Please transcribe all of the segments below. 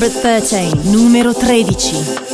Number 13, numero 13.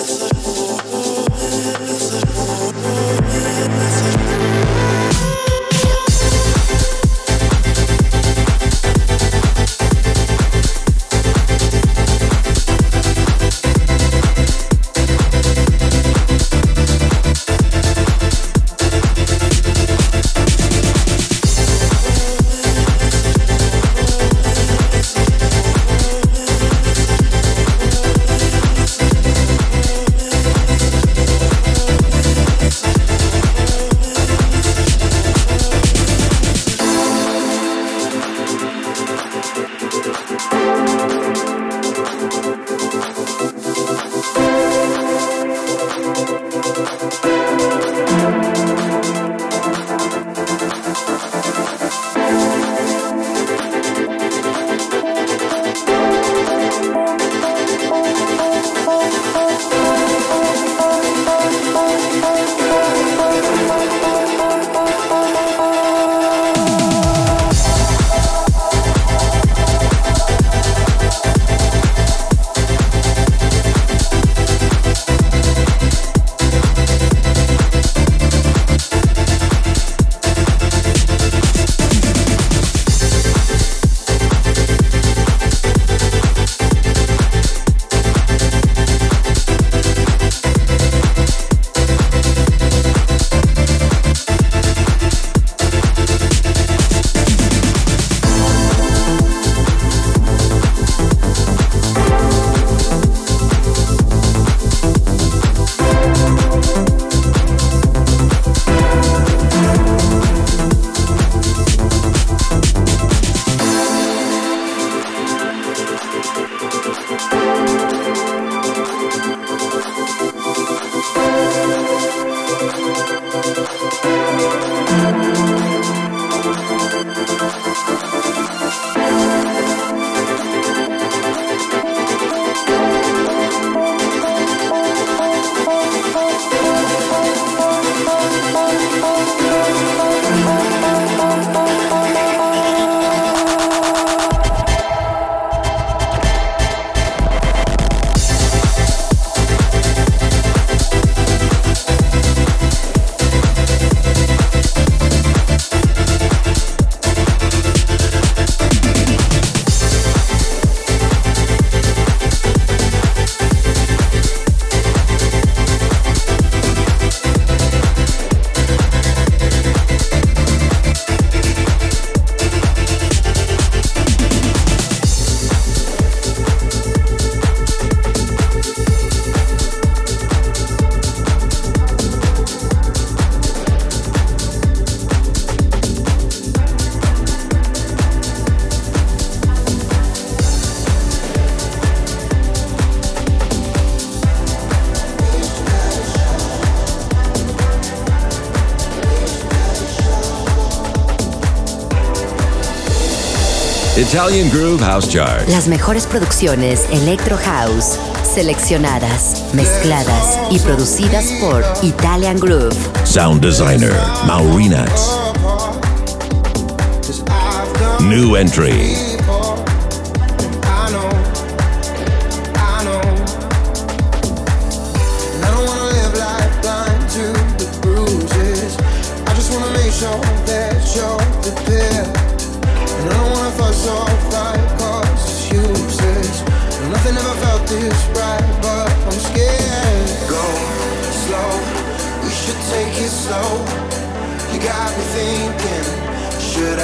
Italian Groove House Chart. Las mejores producciones Electro House, seleccionadas, mezcladas y producidas por Italian Groove. Sound designer Maurinats. New entry.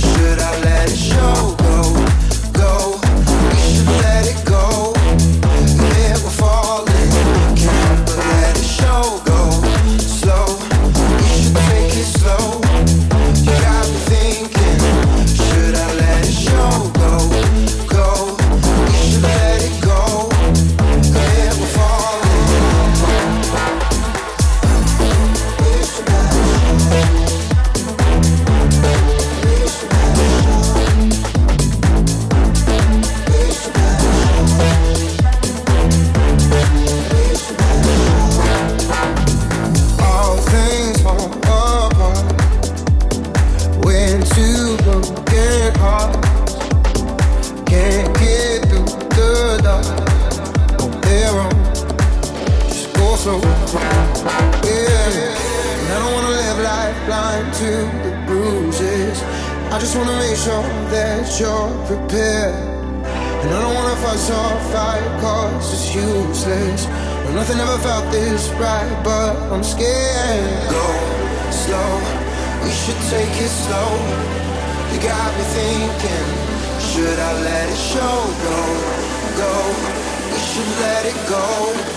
Should I let it show? Go, go, we should let it go. Slow You got me thinking, should I let it show? Go, go, we should let it go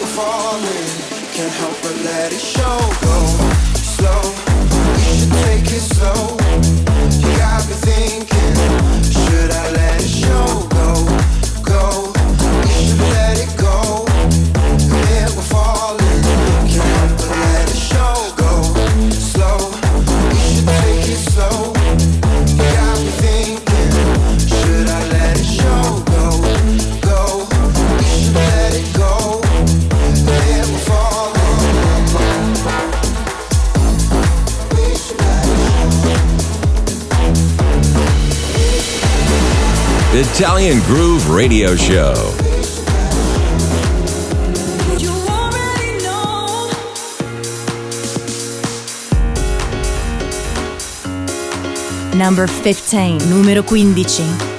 we're falling, can't help but let it show Go slow, we should take it slow You got me thinking, should I let it show? Italian Groove Radio Show. Number 15, numero 15.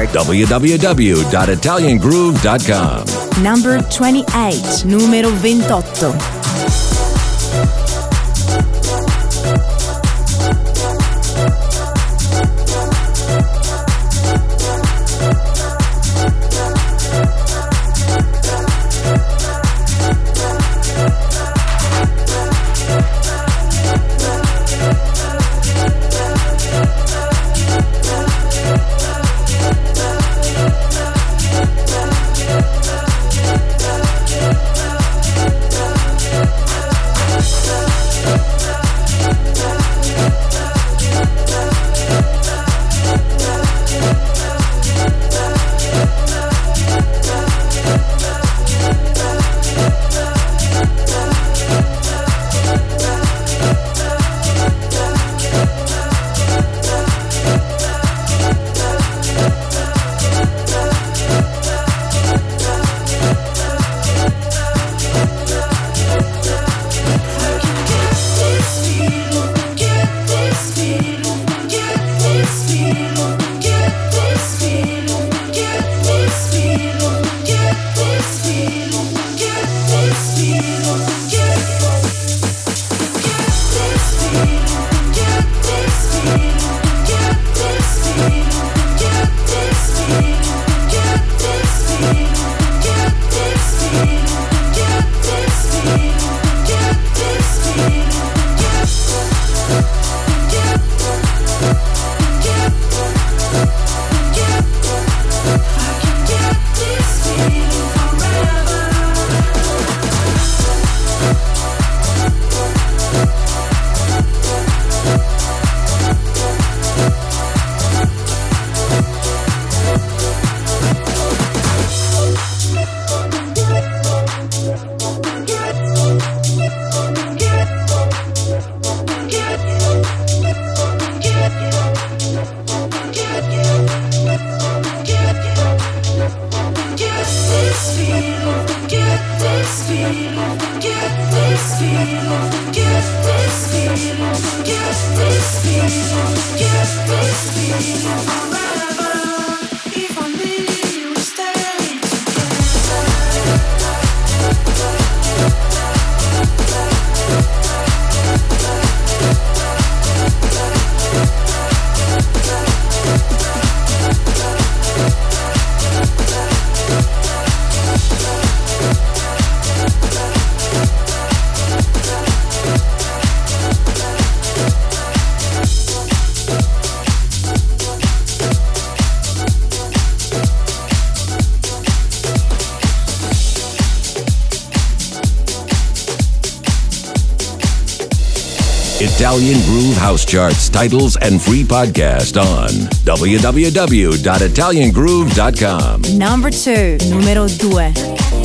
House Chart. www.italiangroove.com. Number 28, numero 28. Italian Groove House Charts, titles, and free podcast on www.italiangroove.com. Number 2, numero 2.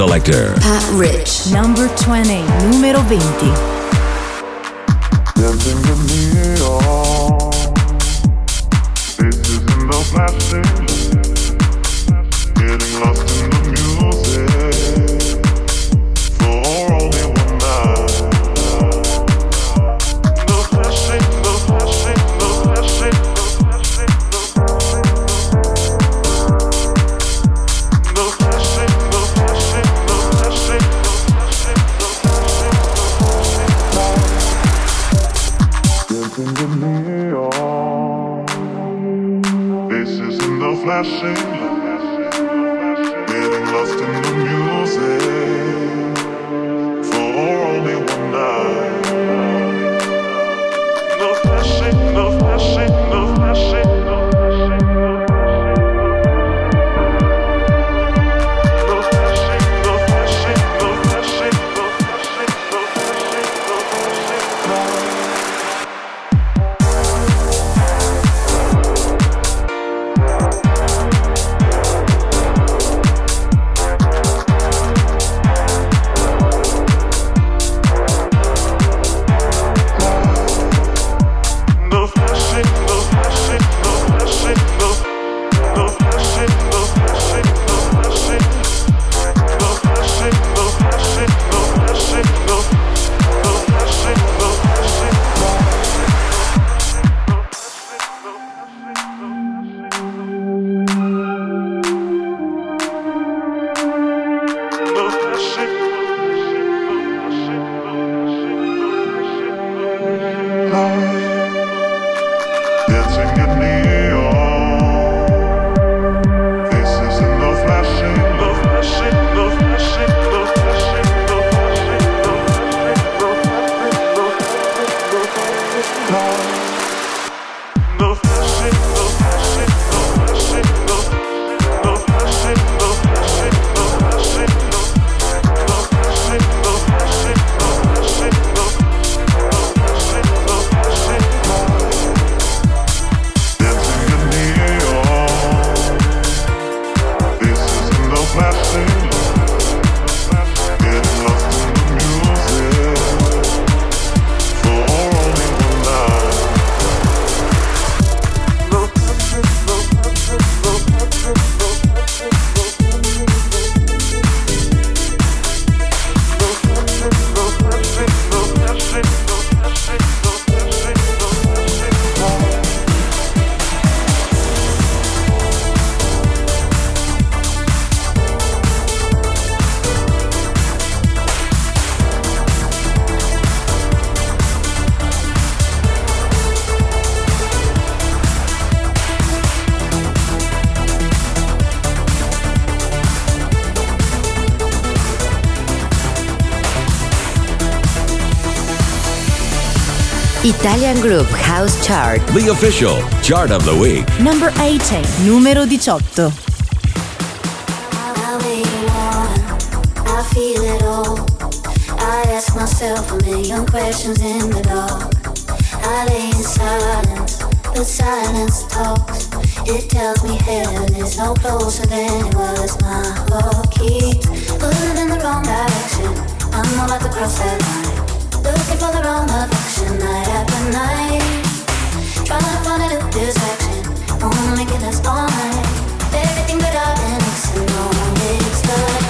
selector. Pat Rich, number 20, numero 20. Italian Groove House Chart. The official chart of the week. Number 18. Numero 18. I feel it all. I ask myself a million questions in the dark. I lay in silence, but silence talks. It tells me heaven is no closer than it was. My heart keeps pulling in the wrong direction. I'm about to cross that line, looking for the wrong direction. Baby, everything that I've been missing, no one gets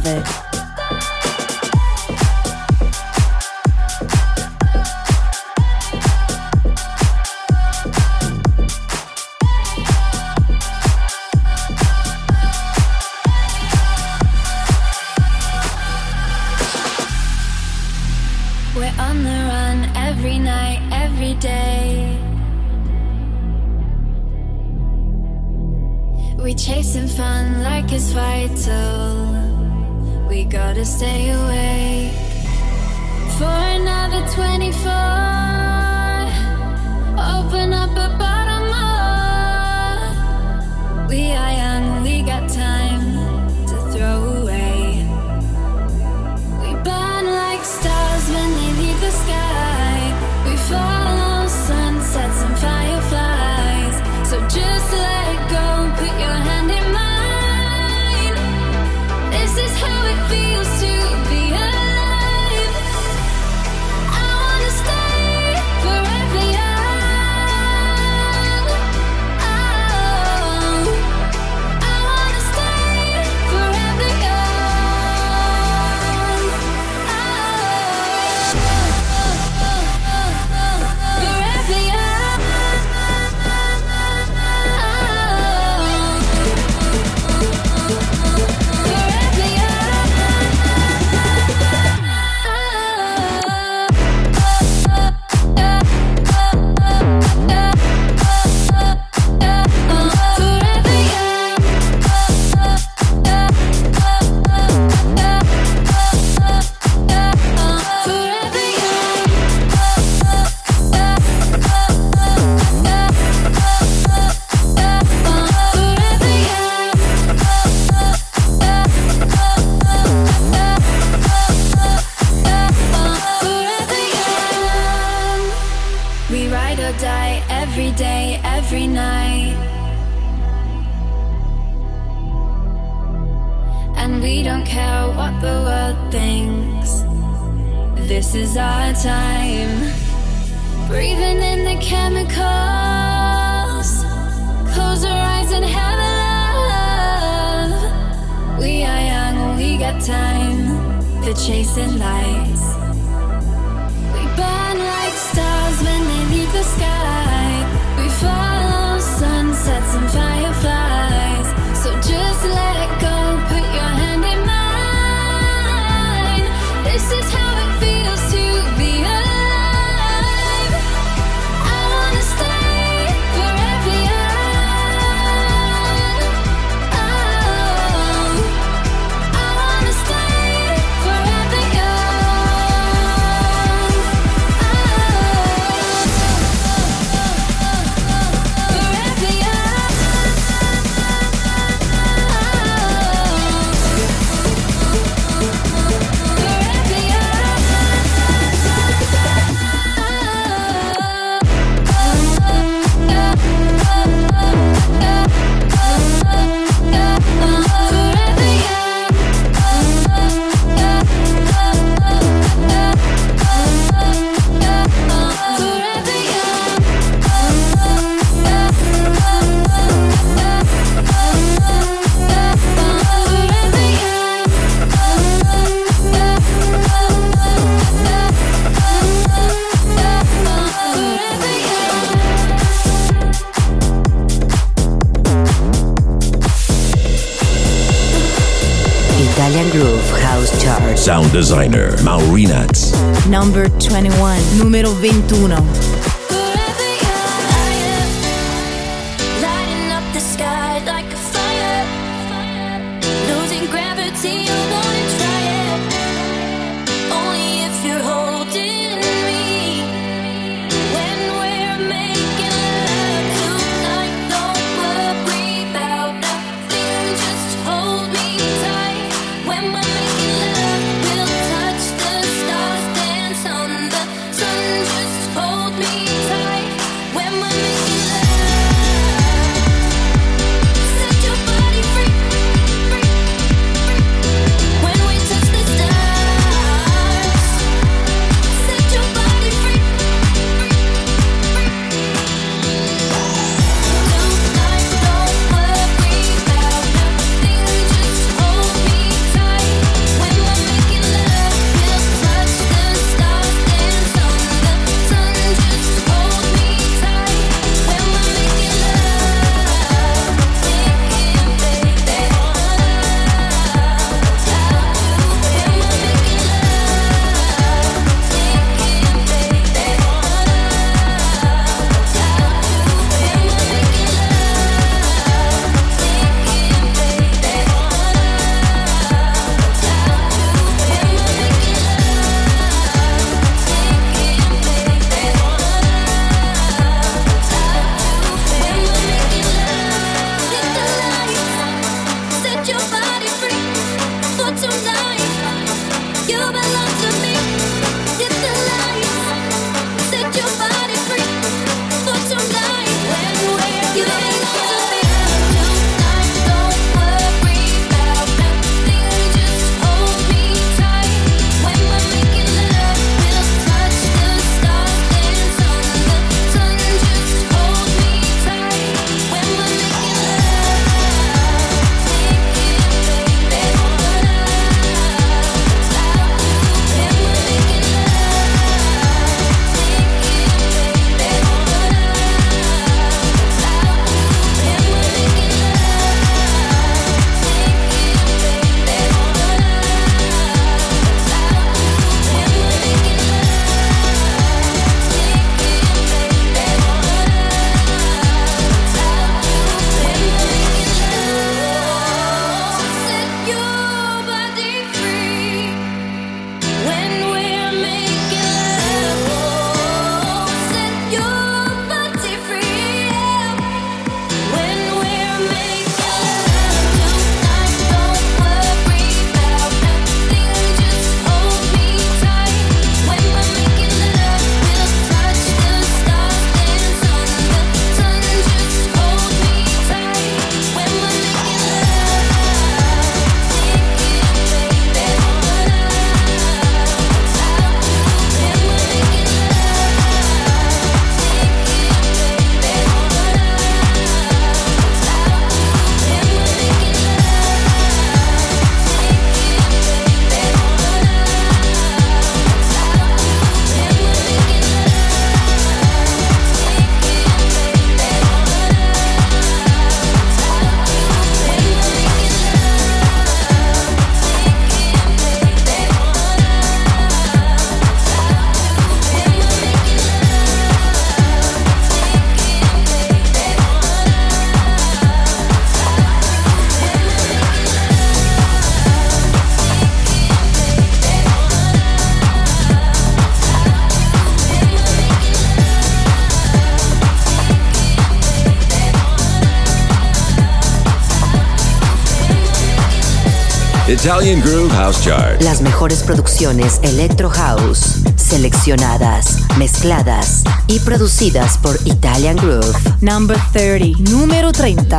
Numero This is our time. Breathing in the chemicals. Close our eyes and have a love. We are young, we got time for chasing light. Sound designer Maurinats. Number 21. Numero 21. Italian Groove House Chart. Las mejores producciones Electro House, seleccionadas, mezcladas y producidas por Italian Groove. Number 30. Número 30.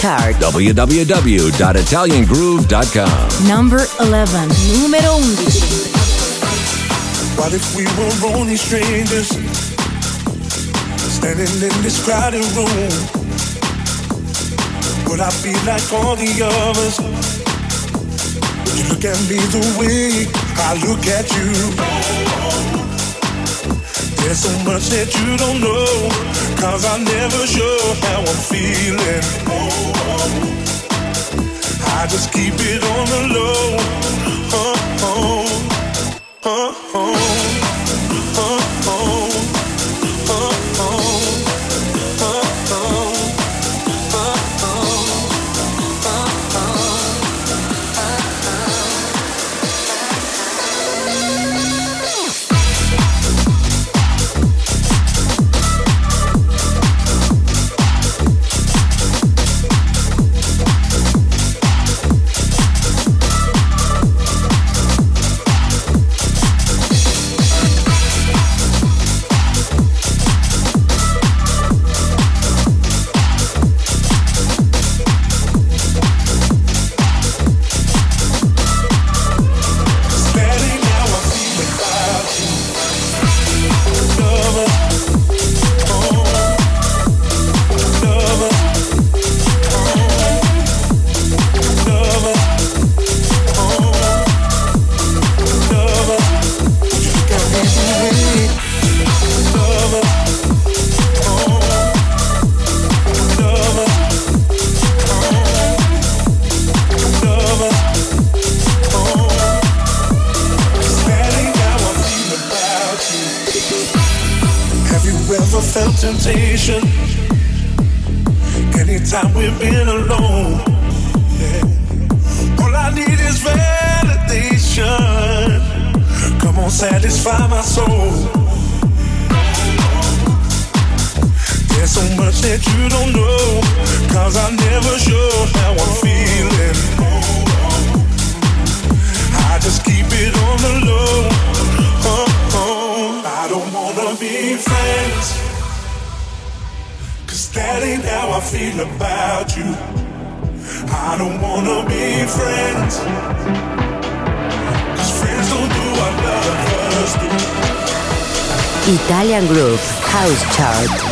Chart. www.italiangroove.com. Number 11. Número 11. What if we were only strangers standing in this crowded room? Would I be like all the others? Would you look at me the way I look at you? There's so much that you don't know, cause I never show how I'm feeling. Just keep it on the low.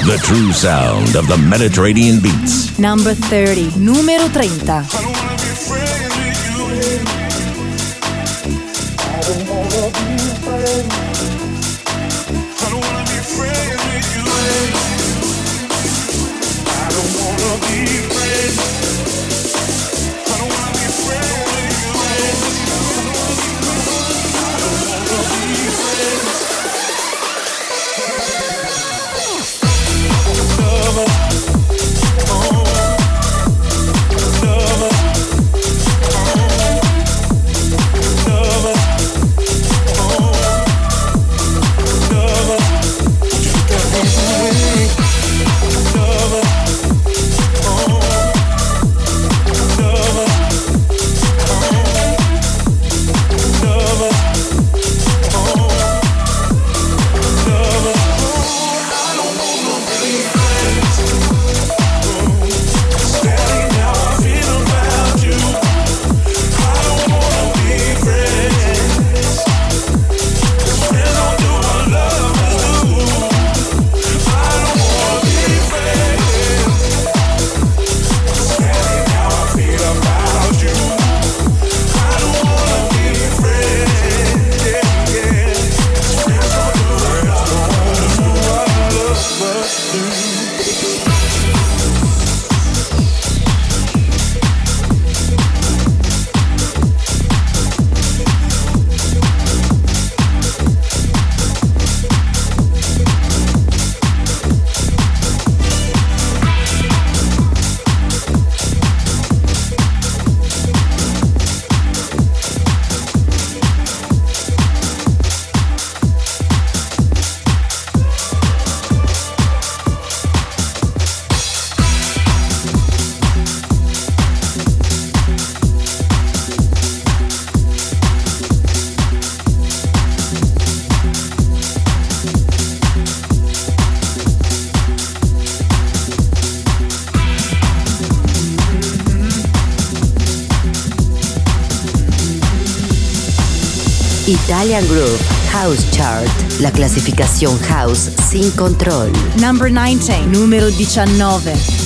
The true sound of the Mediterranean beats. Number 30. Numero 30. Italian Group House Chart, la clasificación house sin control. Number 19. Numero 19.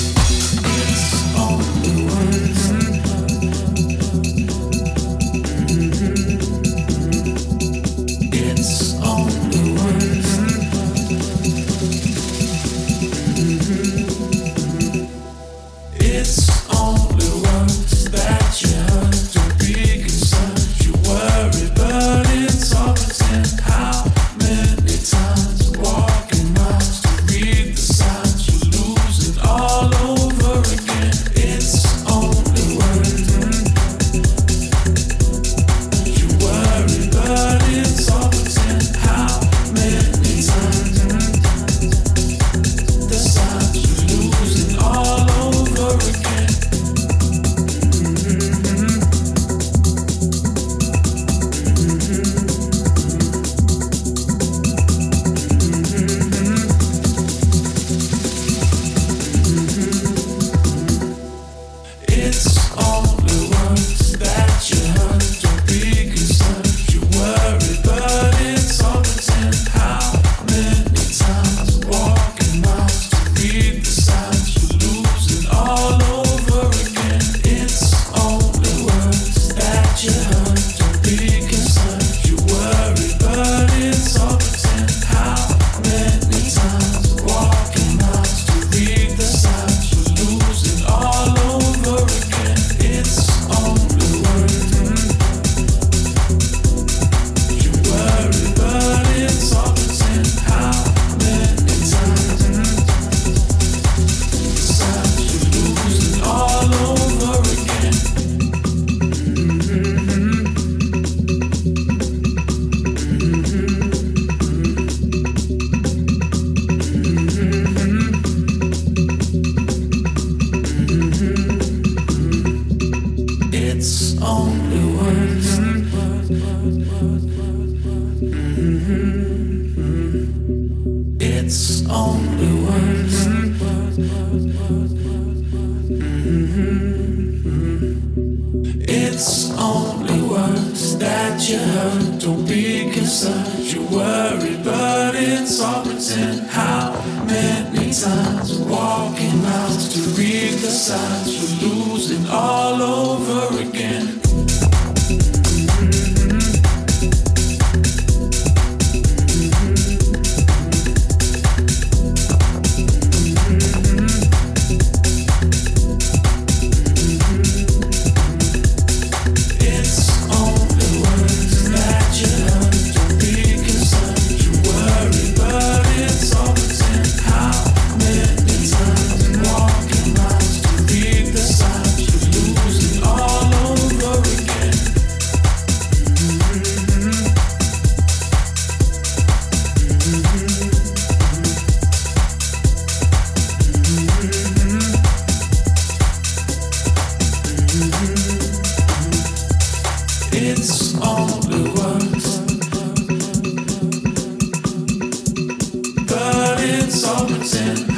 It's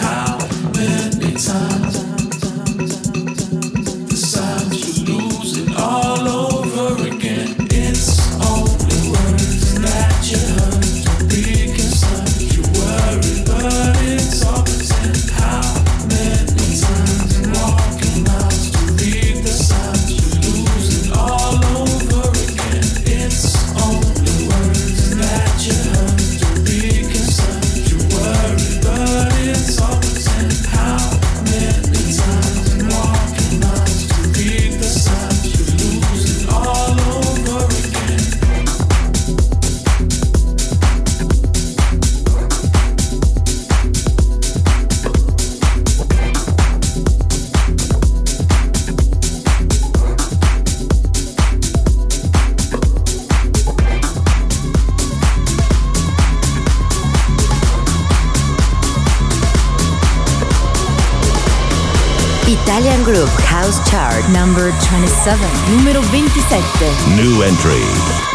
Numero 27. New entry.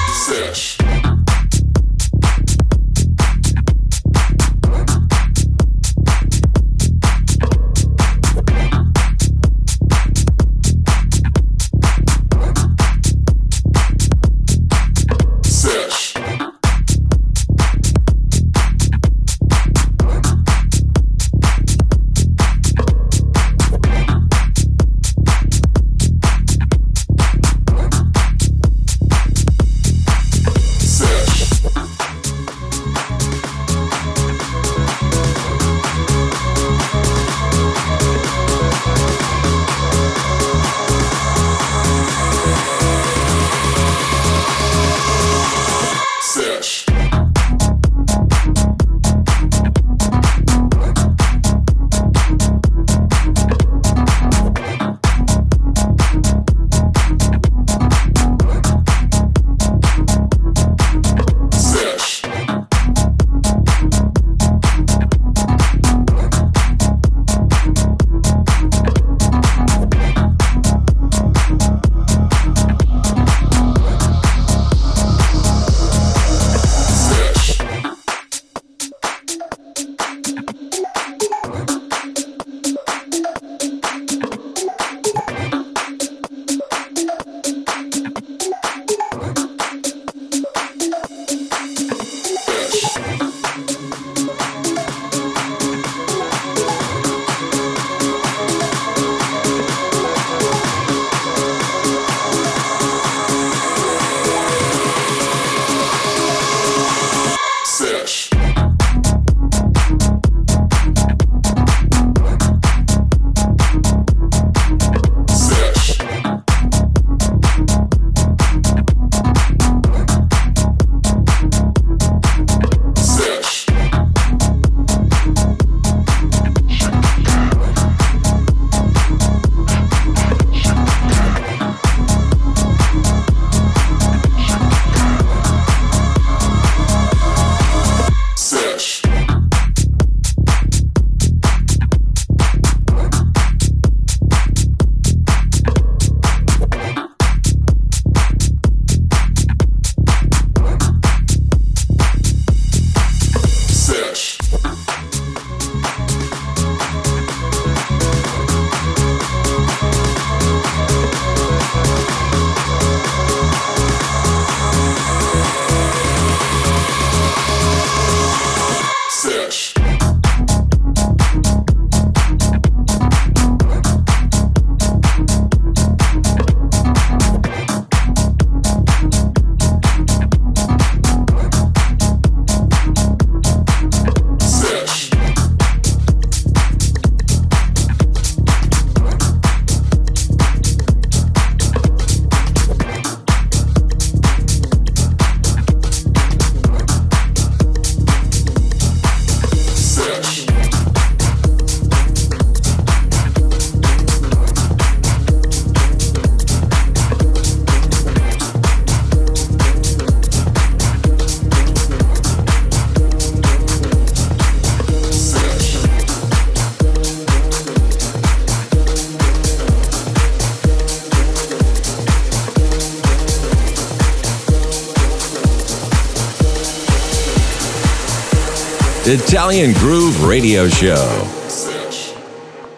Italian Groove Radio Show.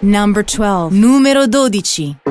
Number 12. Numero 12.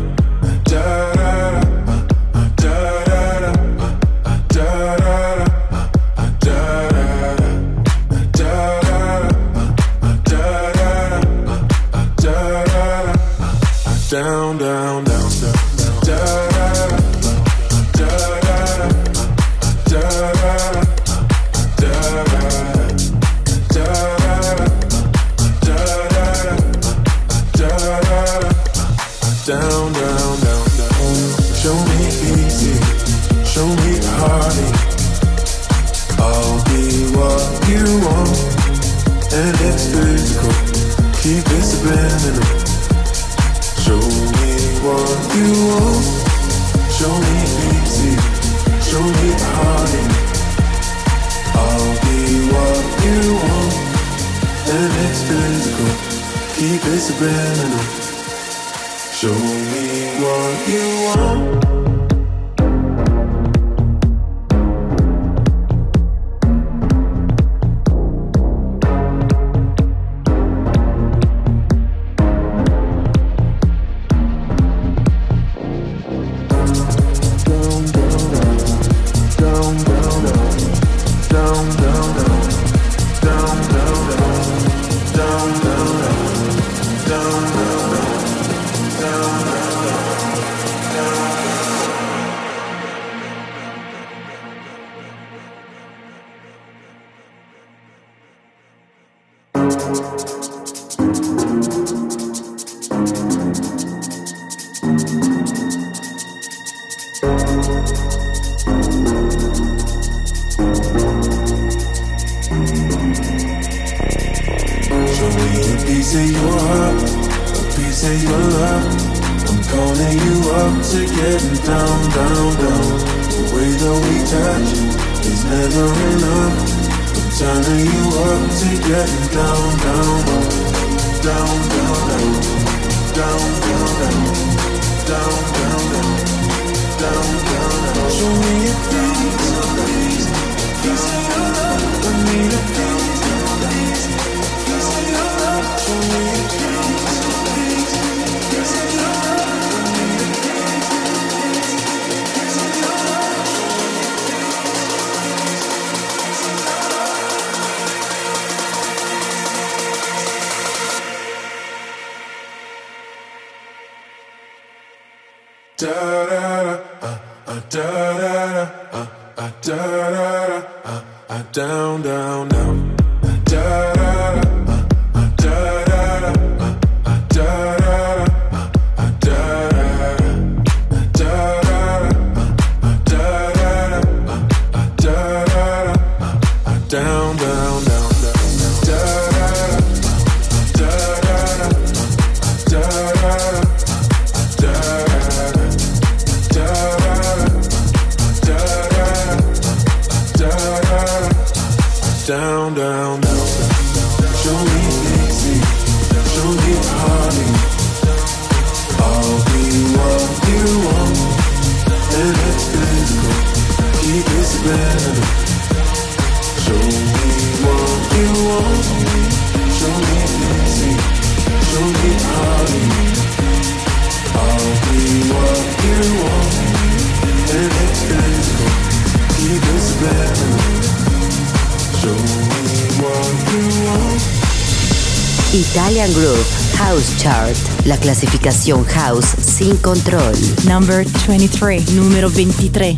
aplicación House sin control. Number 23. Número 23.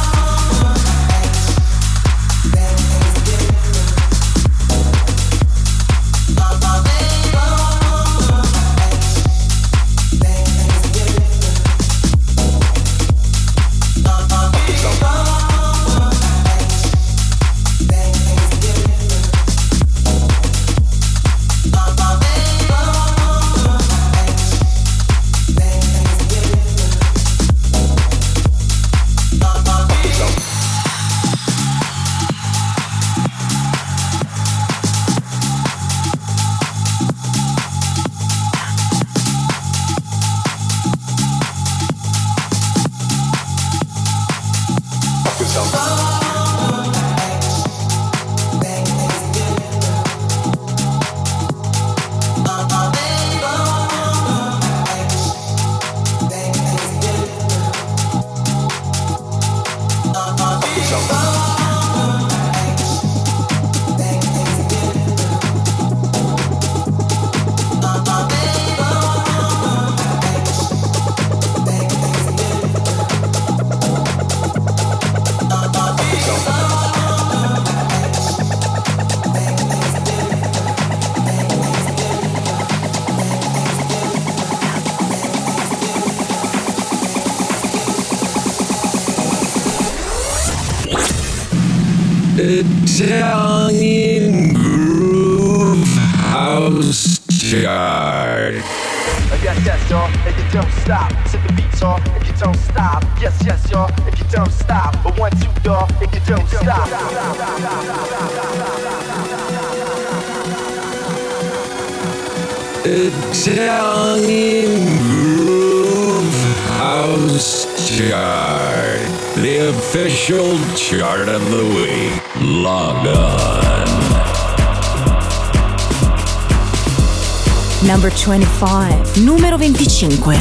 请跪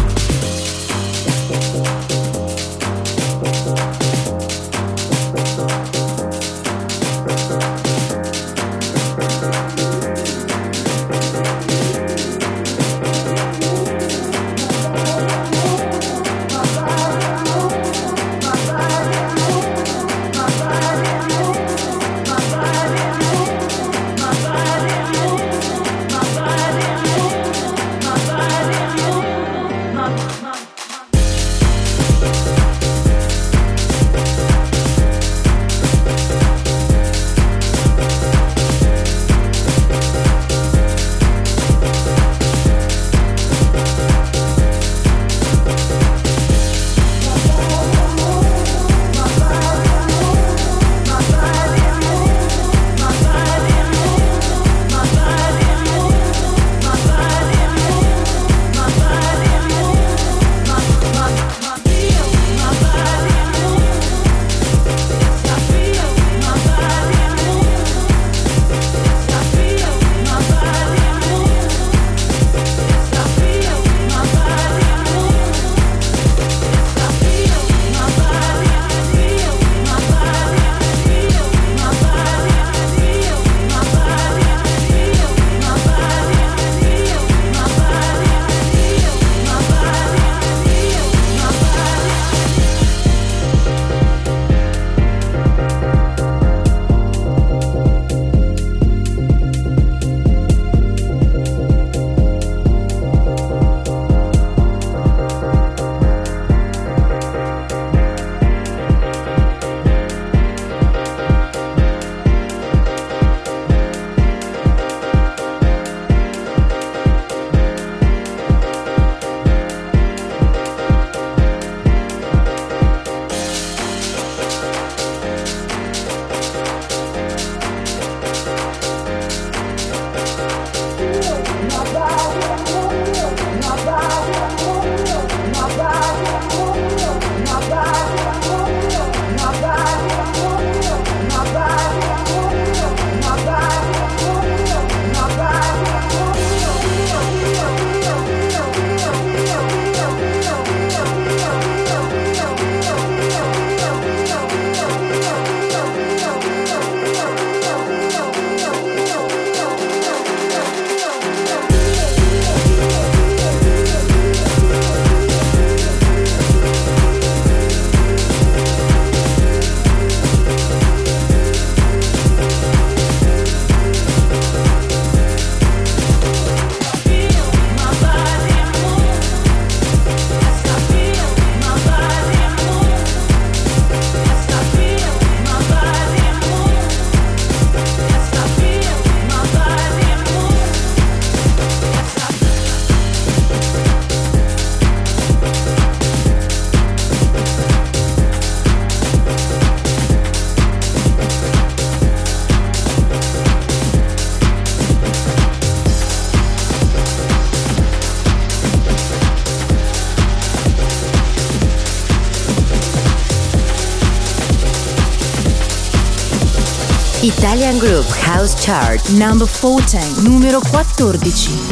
Italian Groove House Chart Number 14 Numero 14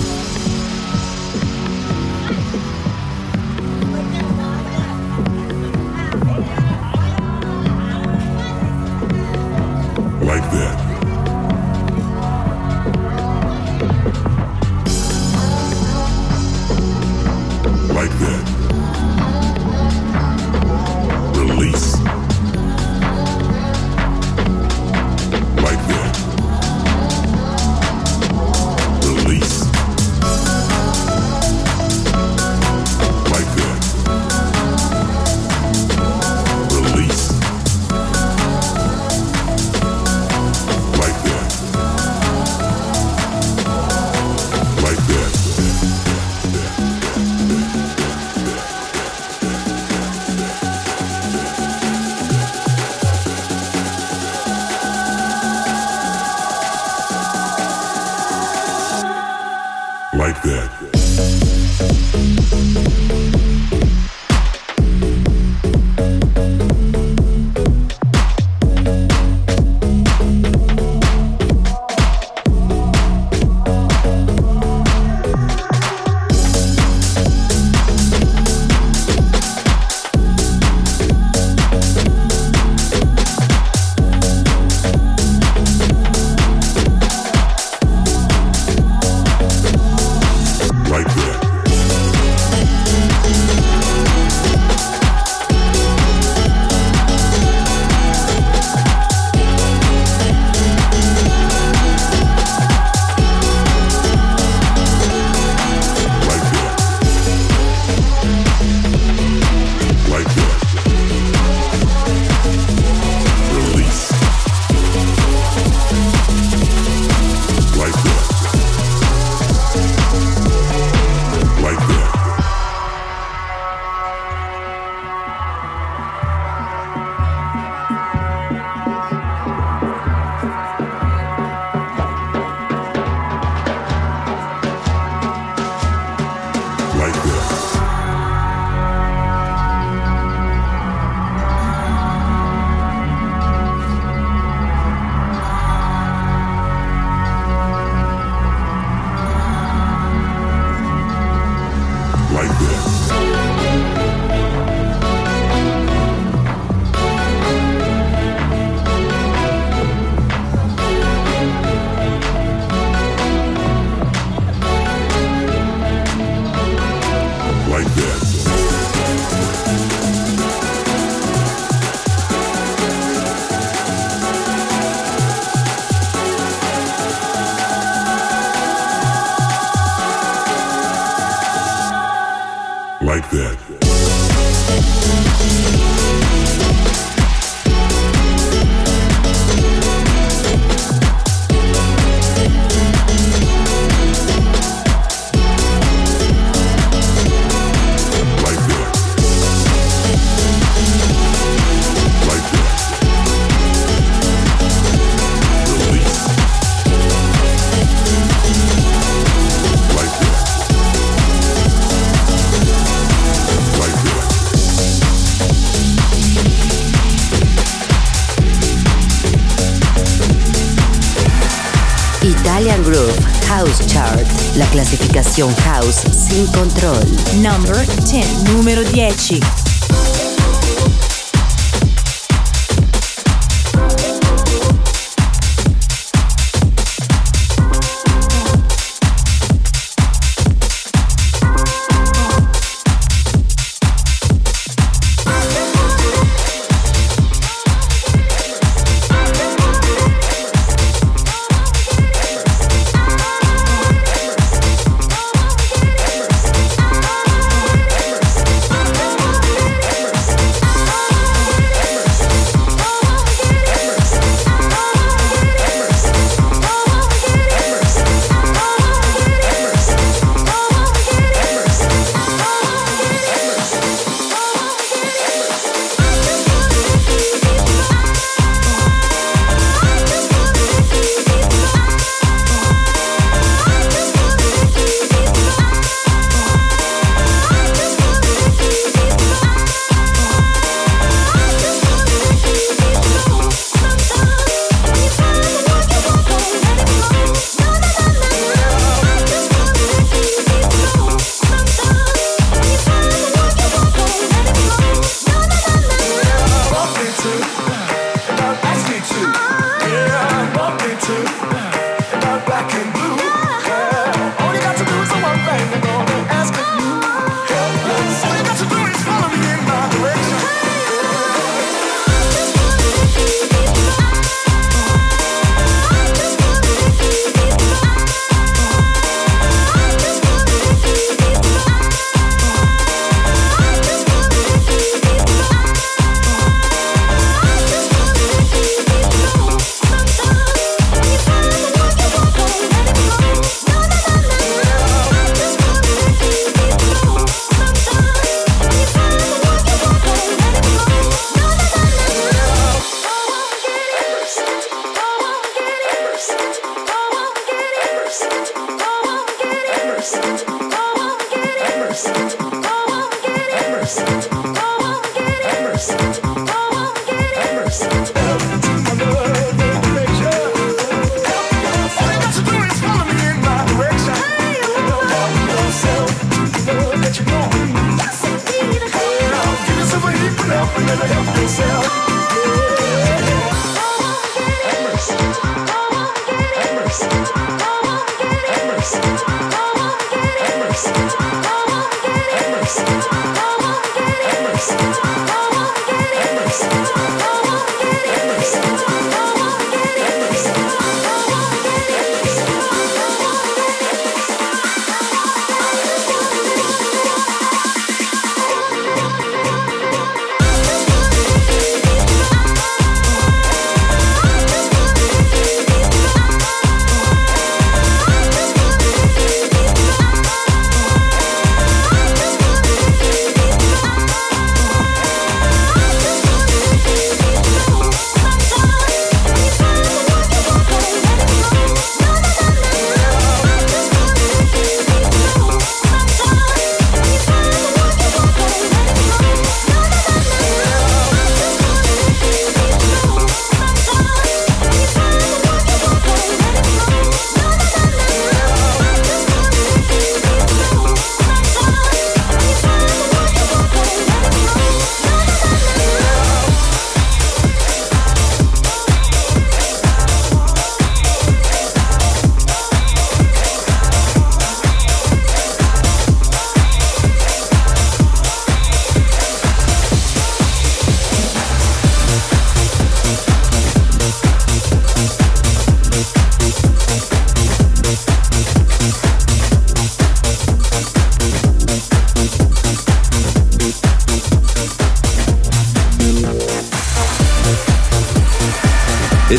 Sesión House sin control. Number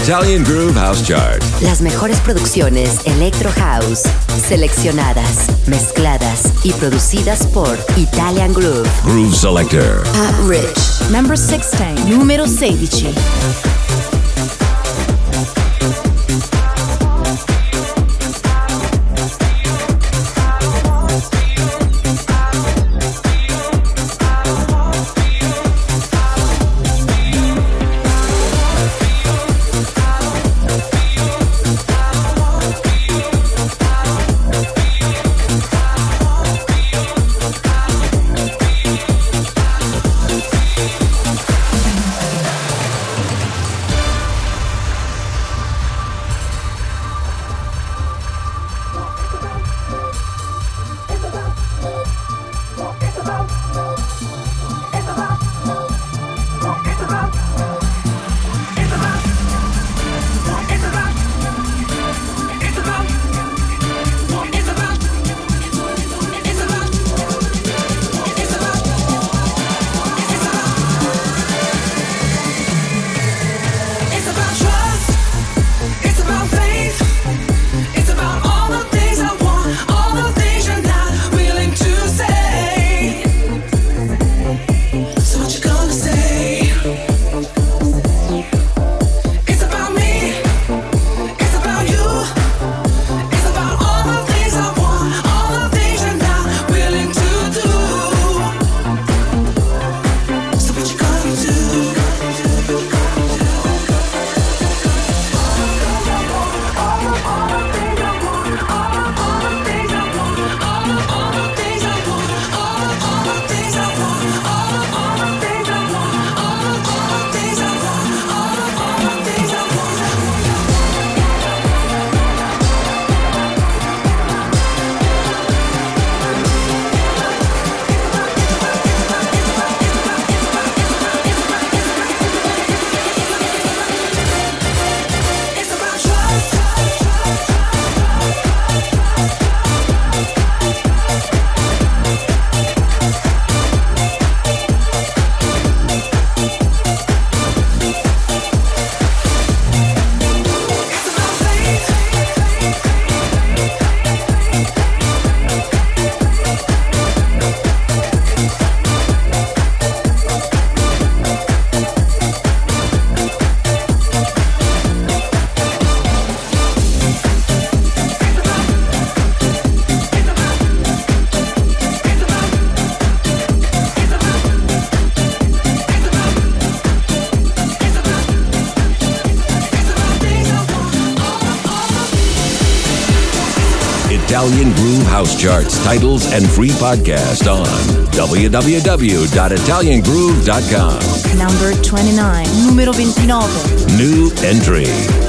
Italian Groove House Chart. Las mejores producciones Electro House, seleccionadas, mezcladas y producidas por Italian Groove. Groove Selector. Pat Rich. Number 16, numero 16. Charts titles and free podcast on www.italiangroove.com. Number 29. Numero 29. New entry.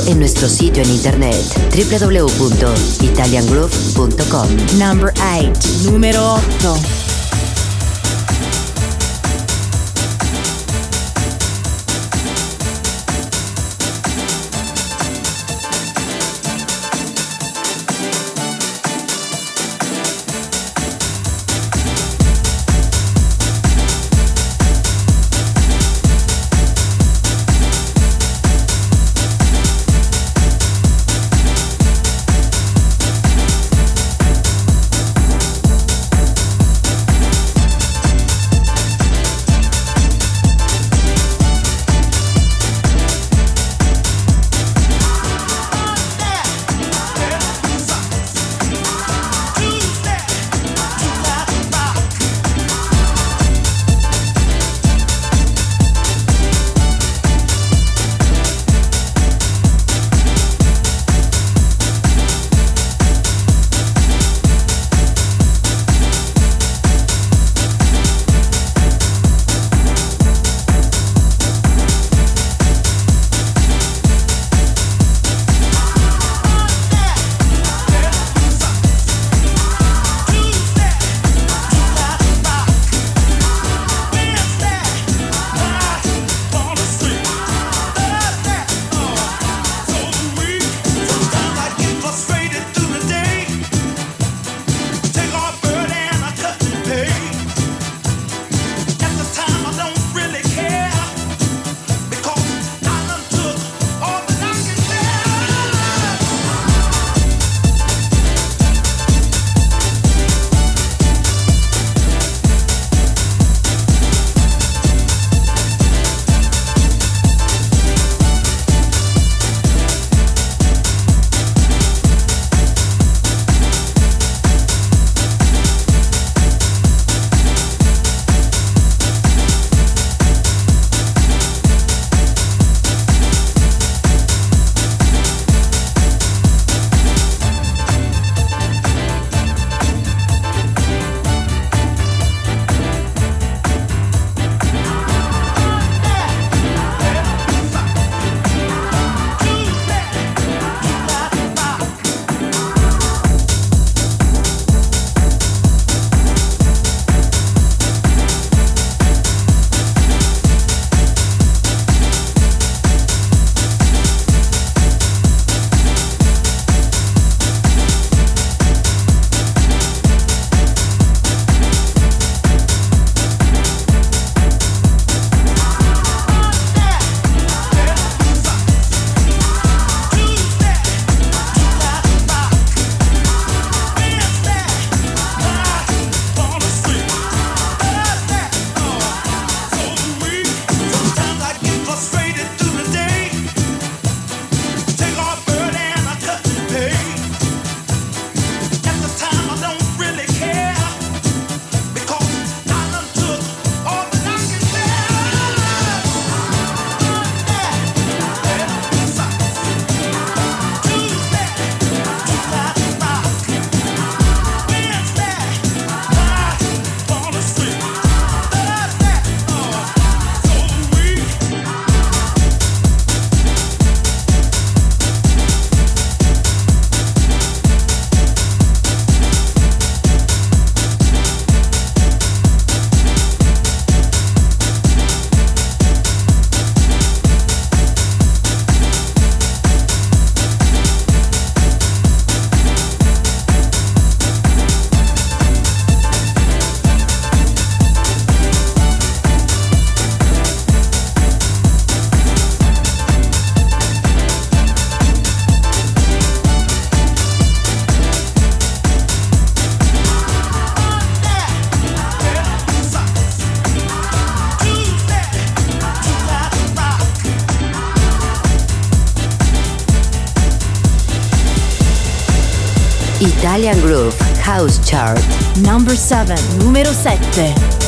En nuestro sitio en internet www.italiangroove.com. Number 8. Numero 8. Italian Groove House Chart Number 7 Numero 7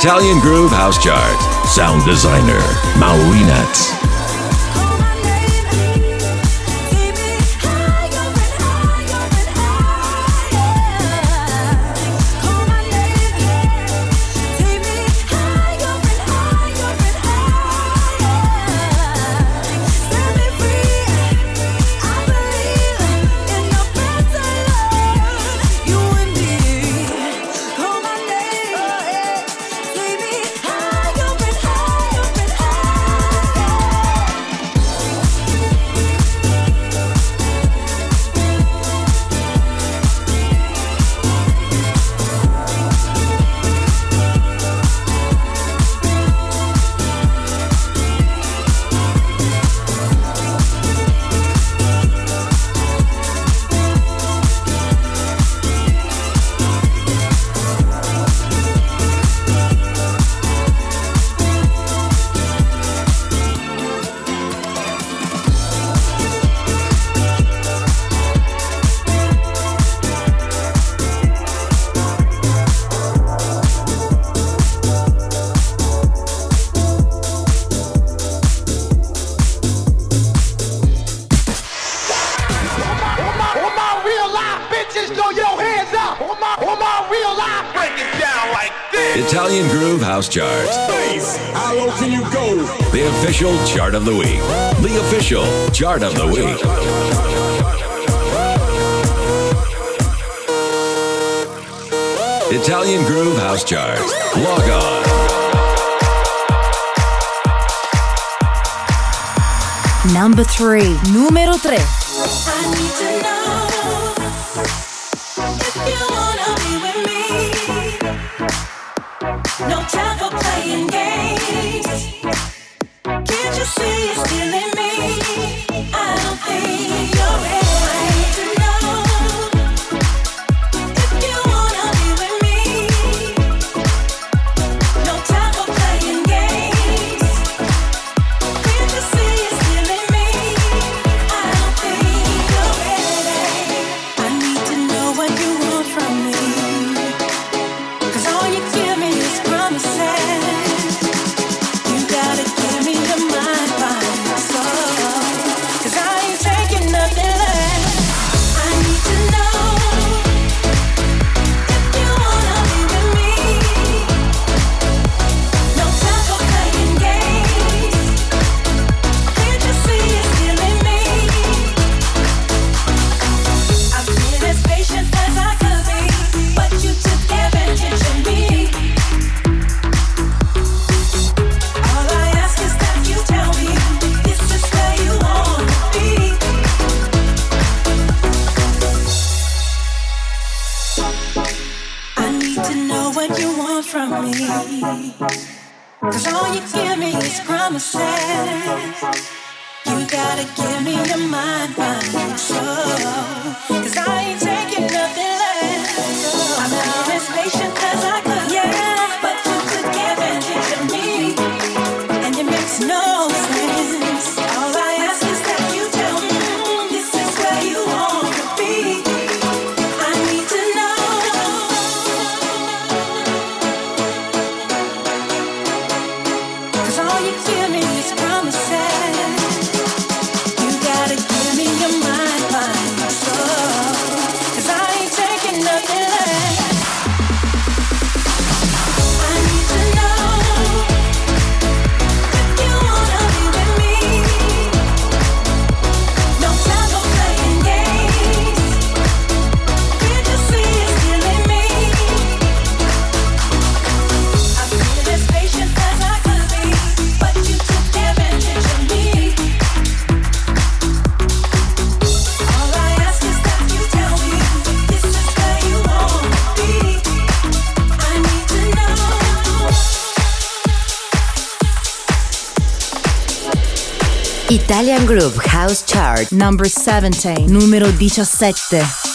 Italian Groove House Chart. Sound designer, Maurinets. Chart of the Week. Italian Groove House Chart. Log on. Number 3. Numero 3. me. Cause all you give me is promises. You gotta give me your mind, my soul. Cause I ain't taking nothing less. I'm not as patient as I can. Groove House Chart Number 17 Numero 17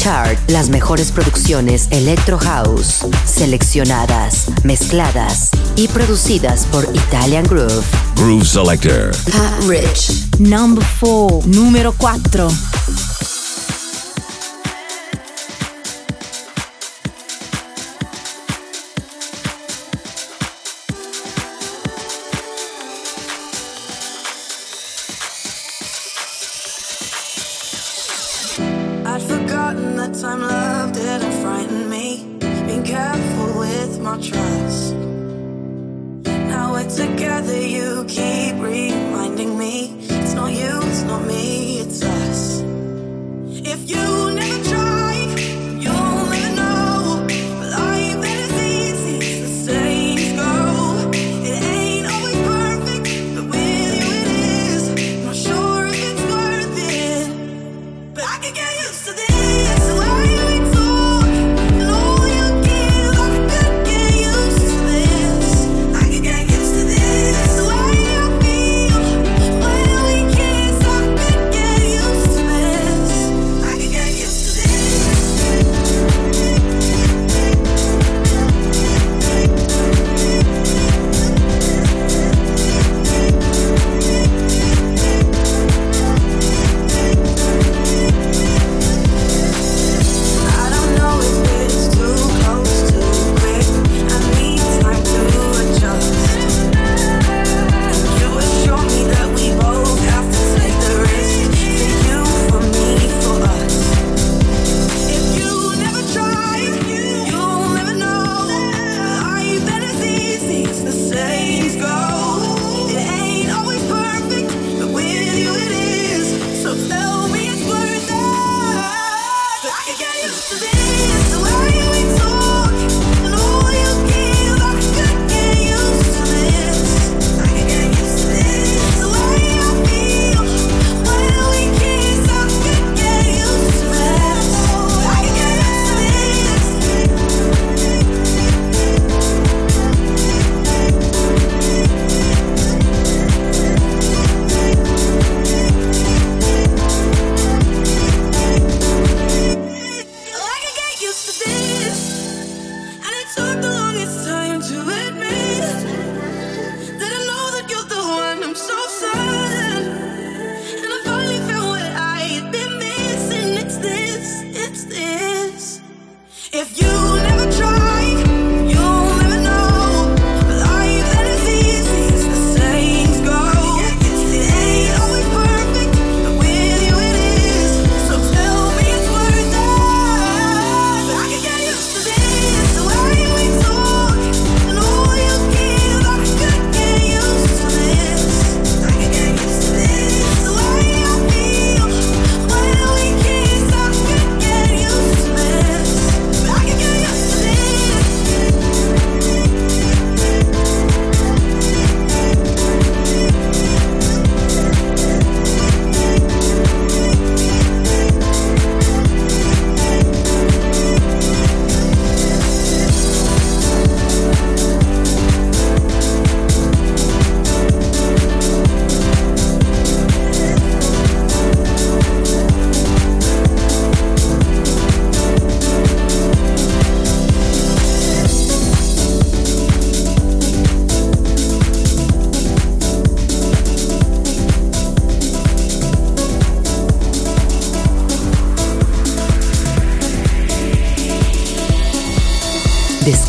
Chart, las mejores producciones Electro House, seleccionadas, mezcladas y producidas por Italian Groove. Groove Selector. Pat Rich. Number 4. Número 4.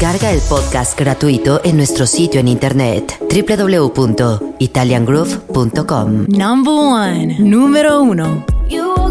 Descarga el podcast gratuito en nuestro sitio en internet www.italiangroove.com. Number one. Número uno. You.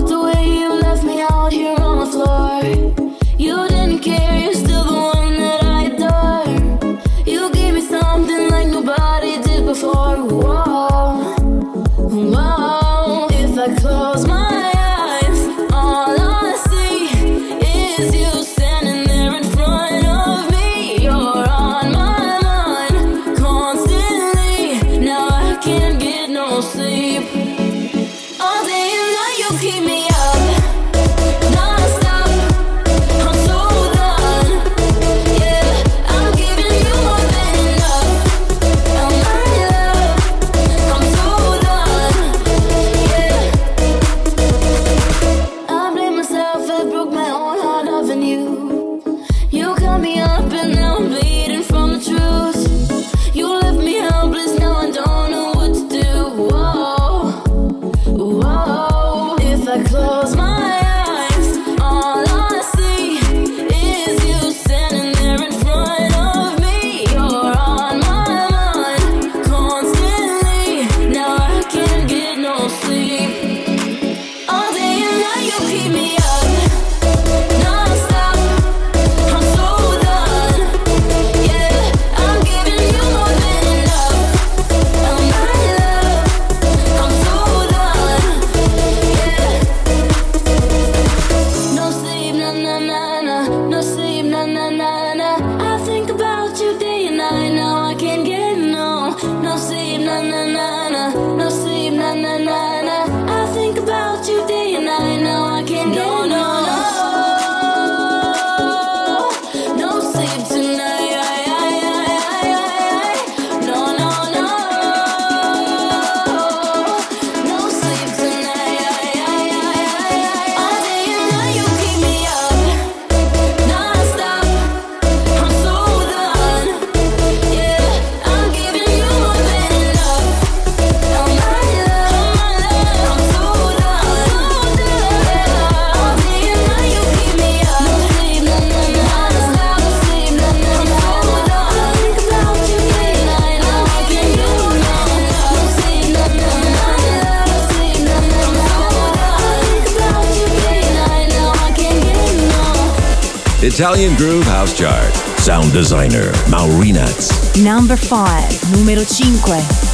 Italian Groove House Chart. Sound designer Maurinats. Number 5, numero 5.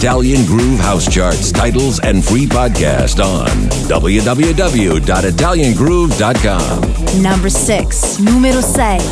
Italian Groove House charts, titles, and free podcast on www.italiangroove.com. Number 6, numero 6.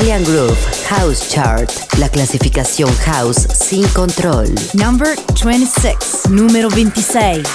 Italian Groove House Chart, la clasificación house sin control. Number 26, número 26.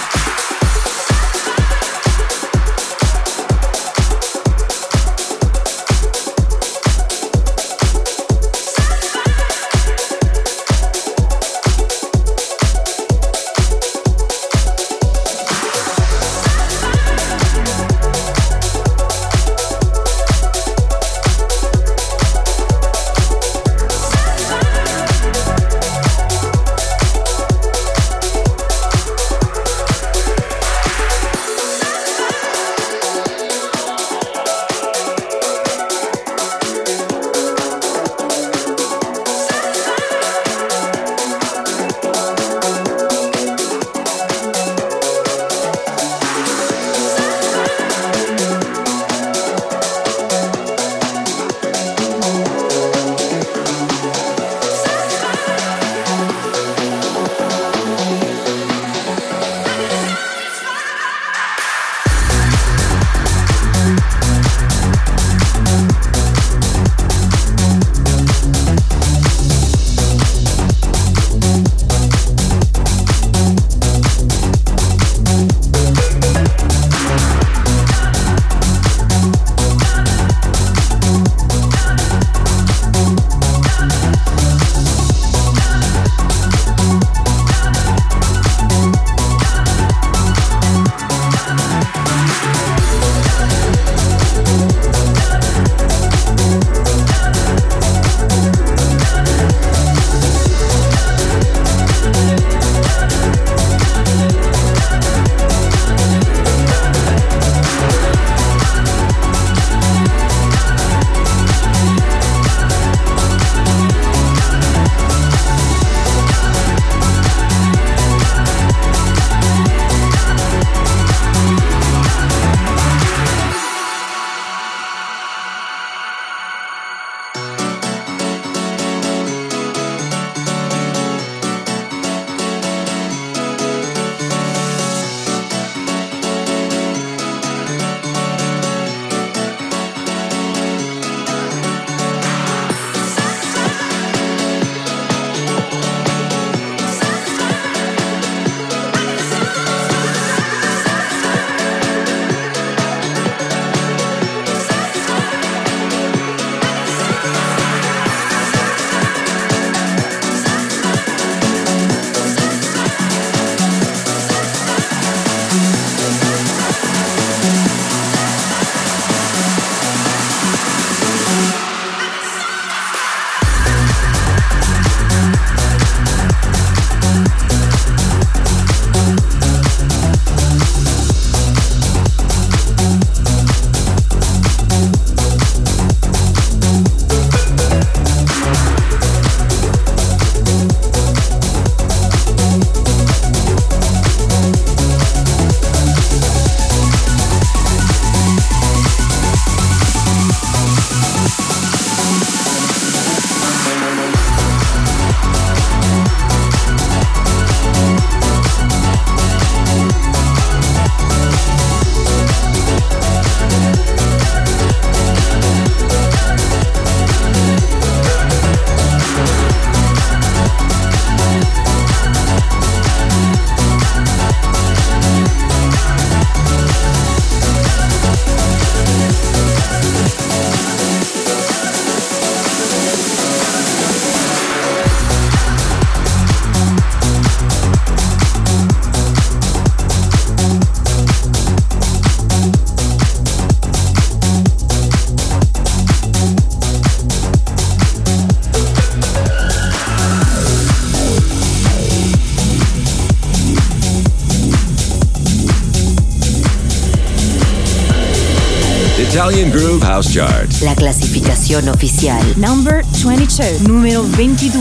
House Chart. La clasificación oficial. Number 22. Número 22.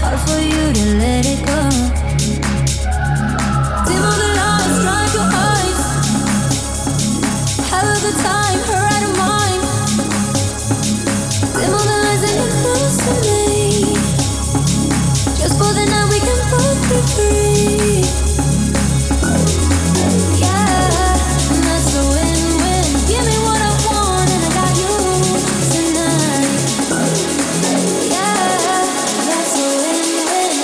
hard for you to let it go. Dim all the lights, your eyes, have a good time.